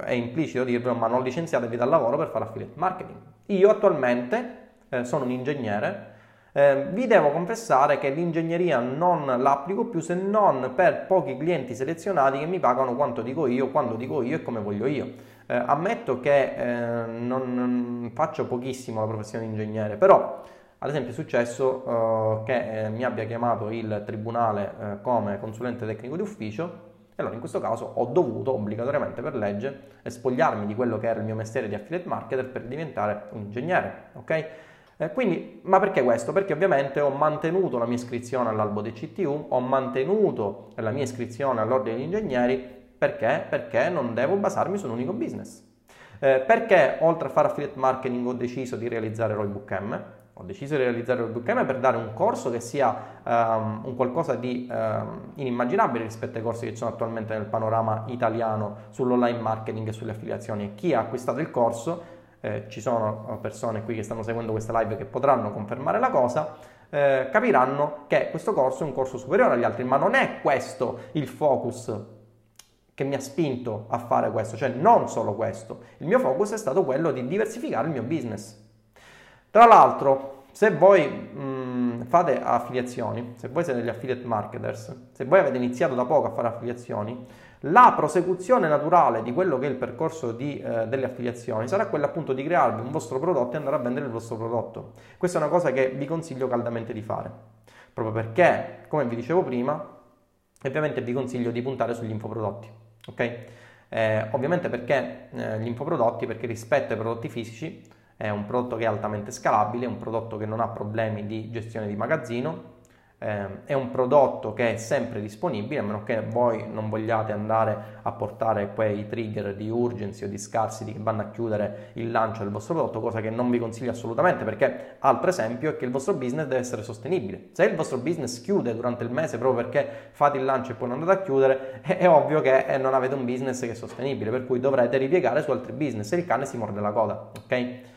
è implicito dirvelo, ma non licenziatevi dal lavoro per fare affiliate marketing. Io attualmente eh, sono un ingegnere, eh, vi devo confessare che l'ingegneria non l'applico più se non per pochi clienti selezionati che mi pagano quanto dico io, quando dico io e come voglio io. Eh, ammetto che eh, non, non, faccio pochissimo la professione di ingegnere, però ad esempio è successo eh, che eh, mi abbia chiamato il tribunale come consulente tecnico di ufficio e allora in questo caso ho dovuto obbligatoriamente per legge spogliarmi di quello che era il mio mestiere di affiliate marketer per diventare un ingegnere, ok? Eh, quindi, ma perché questo? Perché ovviamente ho mantenuto la mia iscrizione all'albo dei CTU, ho mantenuto la mia iscrizione all'ordine degli ingegneri, perché? Perché non devo basarmi su un unico business. Eh, perché oltre a fare affiliate marketing ho deciso di realizzare Roybook M, ho deciso di realizzare il bootcamp per dare un corso che sia um, un qualcosa di um, inimmaginabile rispetto ai corsi che ci sono attualmente nel panorama italiano sull'online marketing e sulle affiliazioni. Chi ha acquistato il corso, eh, ci sono persone qui che stanno seguendo questa live che potranno confermare la cosa, eh, capiranno che questo corso è un corso superiore agli altri, ma non è questo il focus che mi ha spinto a fare questo, cioè non solo questo. Il mio focus è stato quello di diversificare il mio business. Tra l'altro, se voi mh, mm, fate affiliazioni, se voi siete degli affiliate marketers, se voi avete iniziato da poco a fare affiliazioni, la prosecuzione naturale di quello che è il percorso di, eh, delle affiliazioni sarà quella appunto di crearvi un vostro prodotto e andare a vendere il vostro prodotto. Questa è una cosa che vi consiglio caldamente di fare, proprio perché, come vi dicevo prima, ovviamente vi consiglio di puntare sugli infoprodotti, ok? Eh, ovviamente perché eh, gli infoprodotti, perché rispetto ai prodotti fisici, è un prodotto che è altamente scalabile, è un prodotto che non ha problemi di gestione di magazzino, eh, è un prodotto che è sempre disponibile, a meno che voi non vogliate andare a portare quei trigger di urgency o di scarsity che vanno a chiudere il lancio del vostro prodotto, cosa che non vi consiglio assolutamente perché altro esempio è che il vostro business deve essere sostenibile. Se il vostro business chiude durante il mese proprio perché fate il lancio e poi non andate a chiudere, è, [laughs] è ovvio che eh, non avete un business che è sostenibile, per cui dovrete ripiegare su altri business e il cane si morde la coda, ok?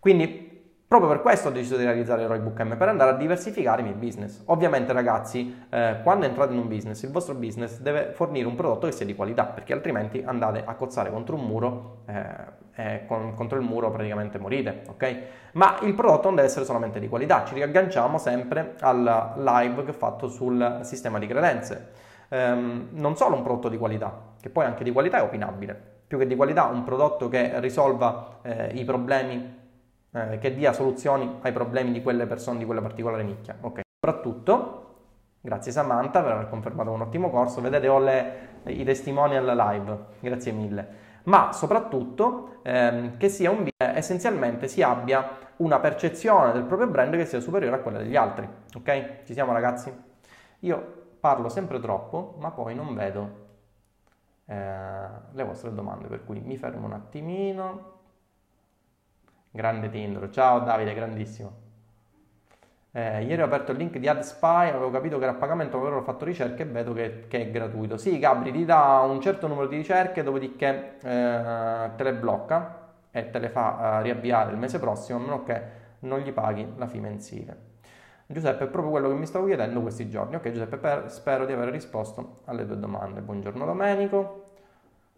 Quindi Proprio per questo ho deciso di realizzare Roybook M, per andare a diversificare i miei business. Ovviamente ragazzi, eh, quando entrate in un business, il vostro business deve fornire un prodotto che sia di qualità, perché altrimenti andate a cozzare contro un muro eh, e con, contro il muro praticamente morite, ok? Ma il prodotto non deve essere solamente di qualità, ci riagganciamo sempre al live che ho fatto sul sistema di credenze. Um, non solo un prodotto di qualità, che poi anche di qualità è opinabile, più che di qualità un prodotto che risolva eh, i problemi eh, che dia soluzioni ai problemi di quelle persone, di quella particolare nicchia. Ok. Soprattutto, grazie Samantha per aver confermato un ottimo corso, vedete ho le, i testimonial live, grazie mille. Ma soprattutto ehm, che sia un video, essenzialmente si abbia una percezione del proprio brand che sia superiore a quella degli altri. Ok? Ci siamo ragazzi? Io parlo sempre troppo, ma poi non vedo eh, le vostre domande, per cui mi fermo un attimino. Grande Tindro. Ciao Davide, grandissimo. Eh, ieri ho aperto il link di AdSpy, avevo capito che era a pagamento, però ho fatto ricerche e vedo che, che, è gratuito. Sì, Gabri ti dà un certo numero di ricerche, dopodiché eh, te le blocca e te le fa eh, riavviare il mese prossimo, a meno che non gli paghi la fee mensile. Giuseppe, è proprio quello che mi stavo chiedendo questi giorni. Ok, Giuseppe, per, spero di aver risposto alle tue domande. Buongiorno Domenico.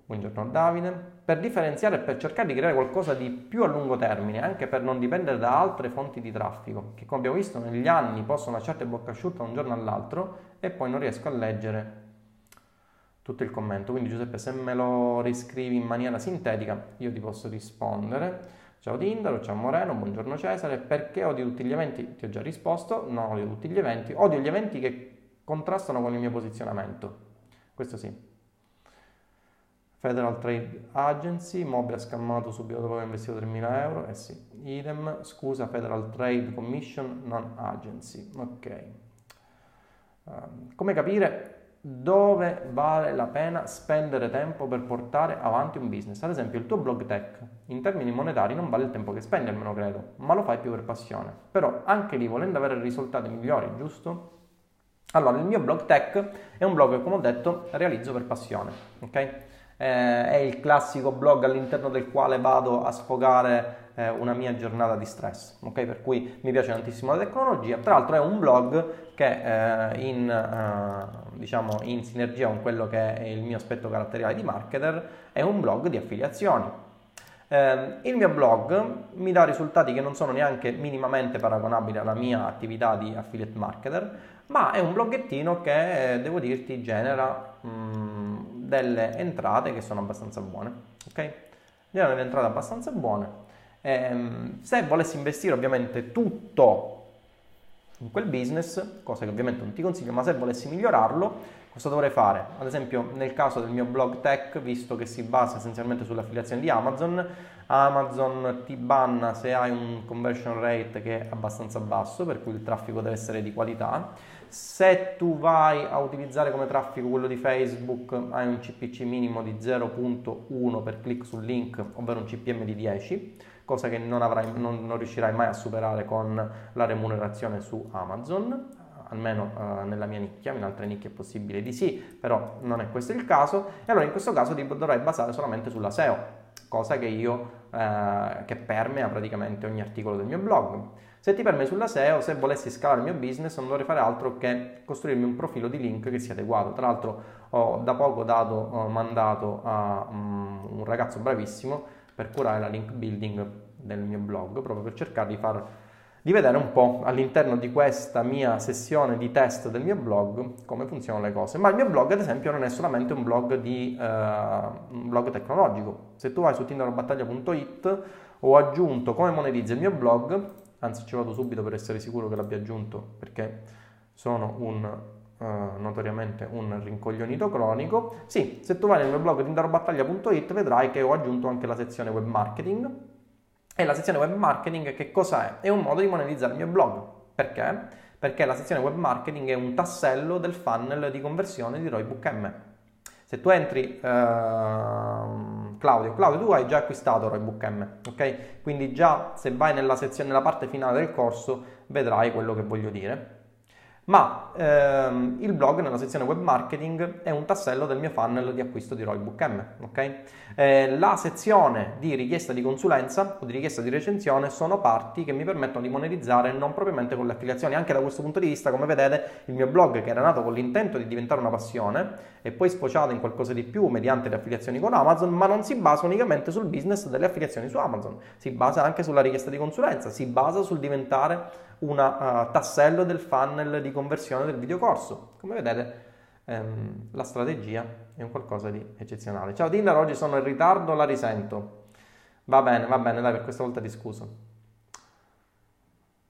Buongiorno Davide. Per differenziare e per cercare di creare qualcosa di più a lungo termine, anche per non dipendere da altre fonti di traffico, che come abbiamo visto negli anni possono lasciarti bocca asciutta un giorno all'altro e poi non riesco a leggere tutto il commento. Quindi Giuseppe, se me lo riscrivi in maniera sintetica, io ti posso rispondere. Ciao Tindaro, ciao Moreno, buongiorno Cesare. Perché odio tutti gli eventi? Ti ho già risposto, non odio tutti gli eventi, odio gli eventi che contrastano con il mio posizionamento. Questo sì. Federal Trade Agency, Mobi ha scammato subito dopo aver investito 3.000 euro, eh sì, idem, scusa Federal Trade Commission, non Agency, ok. Um, come capire dove vale la pena spendere tempo per portare avanti un business? Ad esempio il tuo blog tech, in termini monetari non vale il tempo che spendi, almeno credo, ma lo fai più per passione. Però anche lì, volendo avere risultati migliori, giusto? Allora, il mio blog tech è un blog che, come ho detto, realizzo per passione, ok? Eh, è il classico blog all'interno del quale vado a sfogare eh, una mia giornata di stress, ok? Per cui mi piace tantissimo la tecnologia. Tra l'altro è un blog che eh, in, eh, diciamo in sinergia con quello che è il mio aspetto caratteriale di marketer è un blog di affiliazioni. Eh, il mio blog mi dà risultati che non sono neanche minimamente paragonabili alla mia attività di affiliate marketer, ma è un bloggettino che devo dirti genera mh, mm, delle entrate che sono abbastanza buone. Ok? Genera delle entrate abbastanza buone. Ehm, se volessi investire ovviamente tutto in quel business, cosa che ovviamente non ti consiglio, ma se volessi migliorarlo, cosa dovrei fare? Ad esempio, nel caso del mio blog tech, visto che si basa essenzialmente sull'affiliazione di Amazon, Amazon ti banna se hai un conversion rate che è abbastanza basso, per cui il traffico deve essere di qualità se tu vai a utilizzare come traffico quello di Facebook, hai un CPC minimo di 0.1 per click sul link, ovvero un CPM di 10, cosa che non, avrai, non, non riuscirai mai a superare con la remunerazione su Amazon, almeno uh, nella mia nicchia, in altre nicchie è possibile di sì, però non è questo il caso, e allora in questo caso ti dovrai basare solamente sulla SEO, cosa che io, uh, che permea praticamente ogni articolo del mio blog. Se ti permette sulla SEO, se volessi scalare il mio business, non dovrei fare altro che costruirmi un profilo di link che sia adeguato. Tra l'altro ho da poco dato ho mandato a um, un ragazzo bravissimo per curare la link building del mio blog, proprio per cercare di far di vedere un po' all'interno di questa mia sessione di test del mio blog come funzionano le cose. Ma il mio blog, ad esempio, non è solamente un blog, di, uh, un blog tecnologico. Se tu vai su tinderbattaglia.it ho aggiunto come monetizza il mio blog, anzi ci vado subito per essere sicuro che l'abbia aggiunto perché sono un uh, notoriamente un rincoglionito cronico. Sì, se tu vai nel mio blog tinderbattaglia.it vedrai che ho aggiunto anche la sezione web marketing e la sezione web marketing che cosa è? È un modo di monetizzare il mio blog. Perché? Perché la sezione web marketing è un tassello del funnel di conversione di Roybook M. Se tu entri, uh, Claudio, Claudio, tu hai già acquistato Roybook M, ok? Quindi già se vai nella sezione, nella parte finale del corso, vedrai quello che voglio dire ma ehm, il blog nella sezione web marketing è un tassello del mio funnel di acquisto di Roybook M. Okay? Eh, la sezione di richiesta di consulenza o di richiesta di recensione sono parti che mi permettono di monetizzare non propriamente con le affiliazioni. Anche da questo punto di vista, come vedete, il mio blog che era nato con l'intento di diventare una passione e poi sfociato in qualcosa di più mediante le affiliazioni con Amazon, ma non si basa unicamente sul business delle affiliazioni su Amazon, si basa anche sulla richiesta di consulenza, si basa sul diventare un uh, tassello del funnel di conversione del videocorso. Come vedete, ehm, la strategia è un qualcosa di eccezionale. Ciao Tinder, oggi sono in ritardo, la risento. Va bene, va bene, dai, per questa volta ti scuso.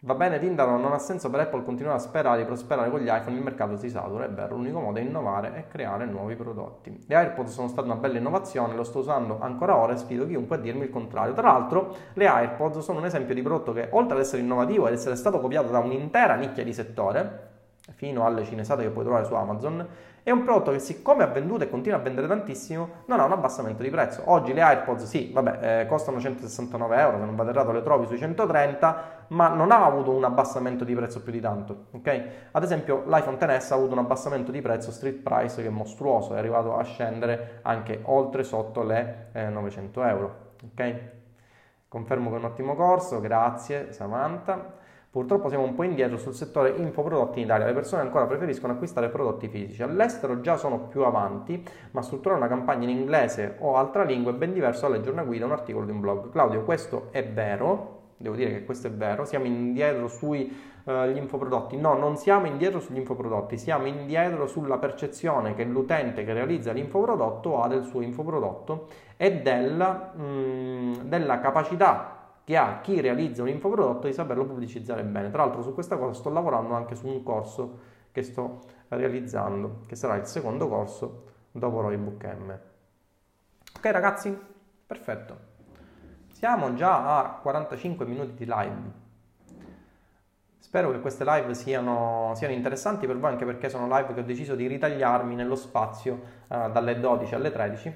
Va bene, Tindaro, non ha senso per Apple continuare a sperare di prosperare con gli iPhone, il mercato si satura, è vero, l'unico modo è innovare e creare nuovi prodotti. Le AirPods sono state una bella innovazione, lo sto usando ancora ora e sfido chiunque a dirmi il contrario. Tra l'altro, le AirPods sono un esempio di prodotto che, oltre ad essere innovativo ed essere stato copiato da un'intera nicchia di settore, fino alle cinesate che puoi trovare su Amazon, è un prodotto che siccome ha venduto e continua a vendere tantissimo, non ha un abbassamento di prezzo. Oggi le AirPods sì, vabbè, eh, costano 169 euro, se non vado errato le trovi sui 130, ma non ha avuto un abbassamento di prezzo più di tanto, ok? Ad esempio l'iPhone XS ha avuto un abbassamento di prezzo street price che è mostruoso, è arrivato a scendere anche oltre sotto le eh, 900 euro, ok? Confermo che è un ottimo corso, grazie Samantha. Purtroppo siamo un po' indietro sul settore infoprodotti in Italia, le persone ancora preferiscono acquistare prodotti fisici. All'estero già sono più avanti, ma strutturare una campagna in inglese o altra lingua è ben diverso da leggere una guida o un articolo di un blog. Claudio, questo è vero, devo dire che questo è vero, siamo indietro sugli uh, infoprodotti. No, non siamo indietro sugli infoprodotti, siamo indietro sulla percezione che l'utente che realizza l'infoprodotto ha del suo infoprodotto e della, mh, mm, della capacità che ha chi realizza un infoprodotto di saperlo pubblicizzare bene. Tra l'altro su questa cosa sto lavorando anche su un corso che sto realizzando, che sarà il secondo corso dopo Roybook M. Ok ragazzi? Perfetto. Siamo già a 45 minuti di live. Spero che queste live siano, siano, interessanti per voi anche perché sono live che ho deciso di ritagliarmi nello spazio uh, dalle 12 alle 13,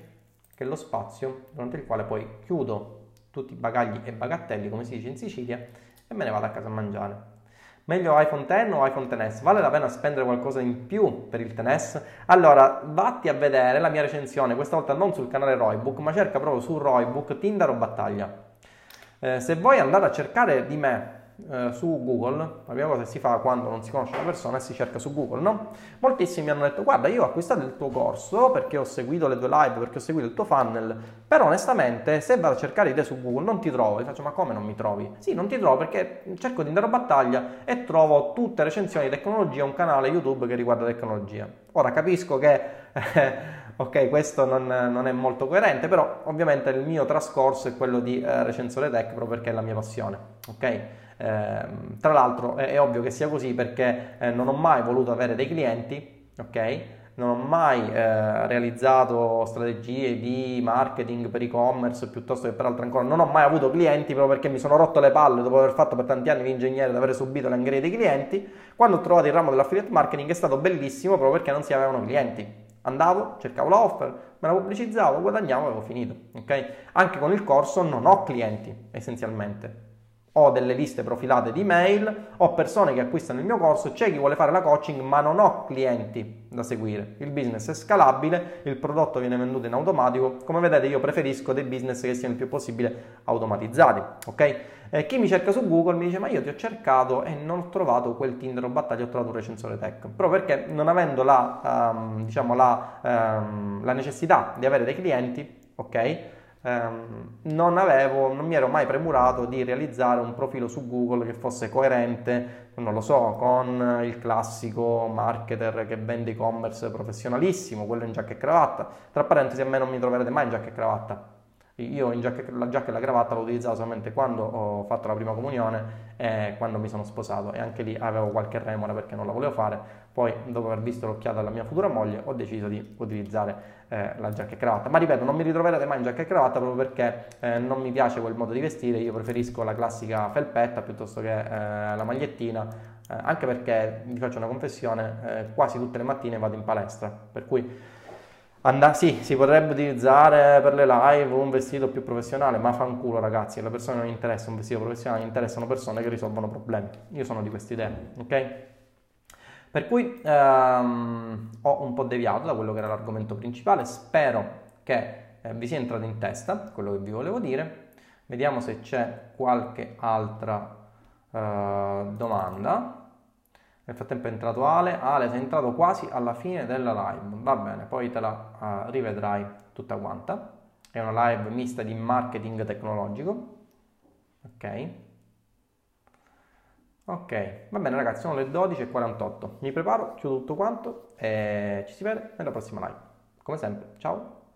che è lo spazio durante il quale poi chiudo tutti i bagagli e bagattelli, come si dice in Sicilia, e me ne vado a casa a mangiare. Meglio iPhone X o iPhone XS? Vale la pena spendere qualcosa in più per il XS? Allora, vatti a vedere la mia recensione, questa volta non sul canale Roybook, ma cerca proprio su Roybook Tinder o Battaglia. Eh, se vuoi andare a cercare di me eh, su Google, la prima cosa che si fa quando non si conosce una persona è si cerca su Google, no? Moltissimi mi hanno detto guarda io ho acquistato il tuo corso perché ho seguito le tue live, perché ho seguito il tuo funnel, però onestamente se vado a cercare te su Google non ti trovo, e faccio ma come non mi trovi? Sì, non ti trovo perché cerco di andare a battaglia e trovo tutte recensioni di tecnologia, un canale YouTube che riguarda tecnologia. Ora capisco che... ok, questo non, non, è molto coerente, però ovviamente il mio trascorso è quello di eh, recensore tech proprio perché è la mia passione, ok? Eh, tra l'altro è, è, ovvio che sia così perché eh, non ho mai voluto avere dei clienti, ok? Non ho mai eh, realizzato strategie di marketing per e-commerce piuttosto che per altre ancora. Non ho mai avuto clienti proprio perché mi sono rotto le palle dopo aver fatto per tanti anni l'ingegnere ed aver subito l'angheria dei clienti. Quando ho trovato il ramo dell'affiliate marketing è stato bellissimo proprio perché non si avevano clienti. Andavo, cercavo l'offer, me la pubblicizzavo, guadagnavo e avevo finito. Ok? Anche con il corso non ho clienti essenzialmente ho delle liste profilate di mail, ho persone che acquistano il mio corso, c'è chi vuole fare la coaching ma non ho clienti da seguire. Il business è scalabile, il prodotto viene venduto in automatico, come vedete io preferisco dei business che siano il più possibile automatizzati, ok? Eh, chi mi cerca su Google mi dice ma io ti ho cercato e non ho trovato quel Tinder o battaglia, ho trovato un recensore tech, proprio perché non avendo la, um, diciamo la, um, la necessità di avere dei clienti, ok? Ehm, non avevo, non mi ero mai premurato di realizzare un profilo su Google che fosse coerente, non lo so, con il classico marketer che vende e-commerce professionalissimo, quello in giacca e cravatta. Tra parentesi, a me non mi troverete mai in giacca e cravatta. Io giacca, la giacca e la cravatta l'ho utilizzata solamente quando ho fatto la prima comunione e quando mi sono sposato e anche lì avevo qualche remora perché non la volevo fare. Poi, dopo aver visto l'occhiata alla mia futura moglie, ho deciso di utilizzare eh, la giacca e cravatta. Ma ripeto, non mi ritroverete mai in giacca e cravatta proprio perché eh, non mi piace quel modo di vestire. Io preferisco la classica felpetta piuttosto che eh, la magliettina. Eh, anche perché vi faccio una confessione, eh, quasi tutte le mattine vado in palestra, per cui And- sì, si potrebbe utilizzare per le live un vestito più professionale, ma fanculo ragazzi, alle persone non interessa un vestito professionale, interessano persone che risolvono problemi. Io sono di questa idea, ok? Per cui ehm, ho un po' deviato da quello che era l'argomento principale, spero che eh, vi sia entrato in testa quello che vi volevo dire. Vediamo se c'è qualche altra eh, domanda. Nel frattempo è entrato Ale. Ale, sei entrato quasi alla fine della live. Va bene, poi te la uh, rivedrai tutta quanta. È una live mista di marketing tecnologico. Ok. Ok, va bene ragazzi, sono le 12.48. Mi preparo, chiudo tutto quanto e ci si vede nella prossima live. Come sempre, ciao.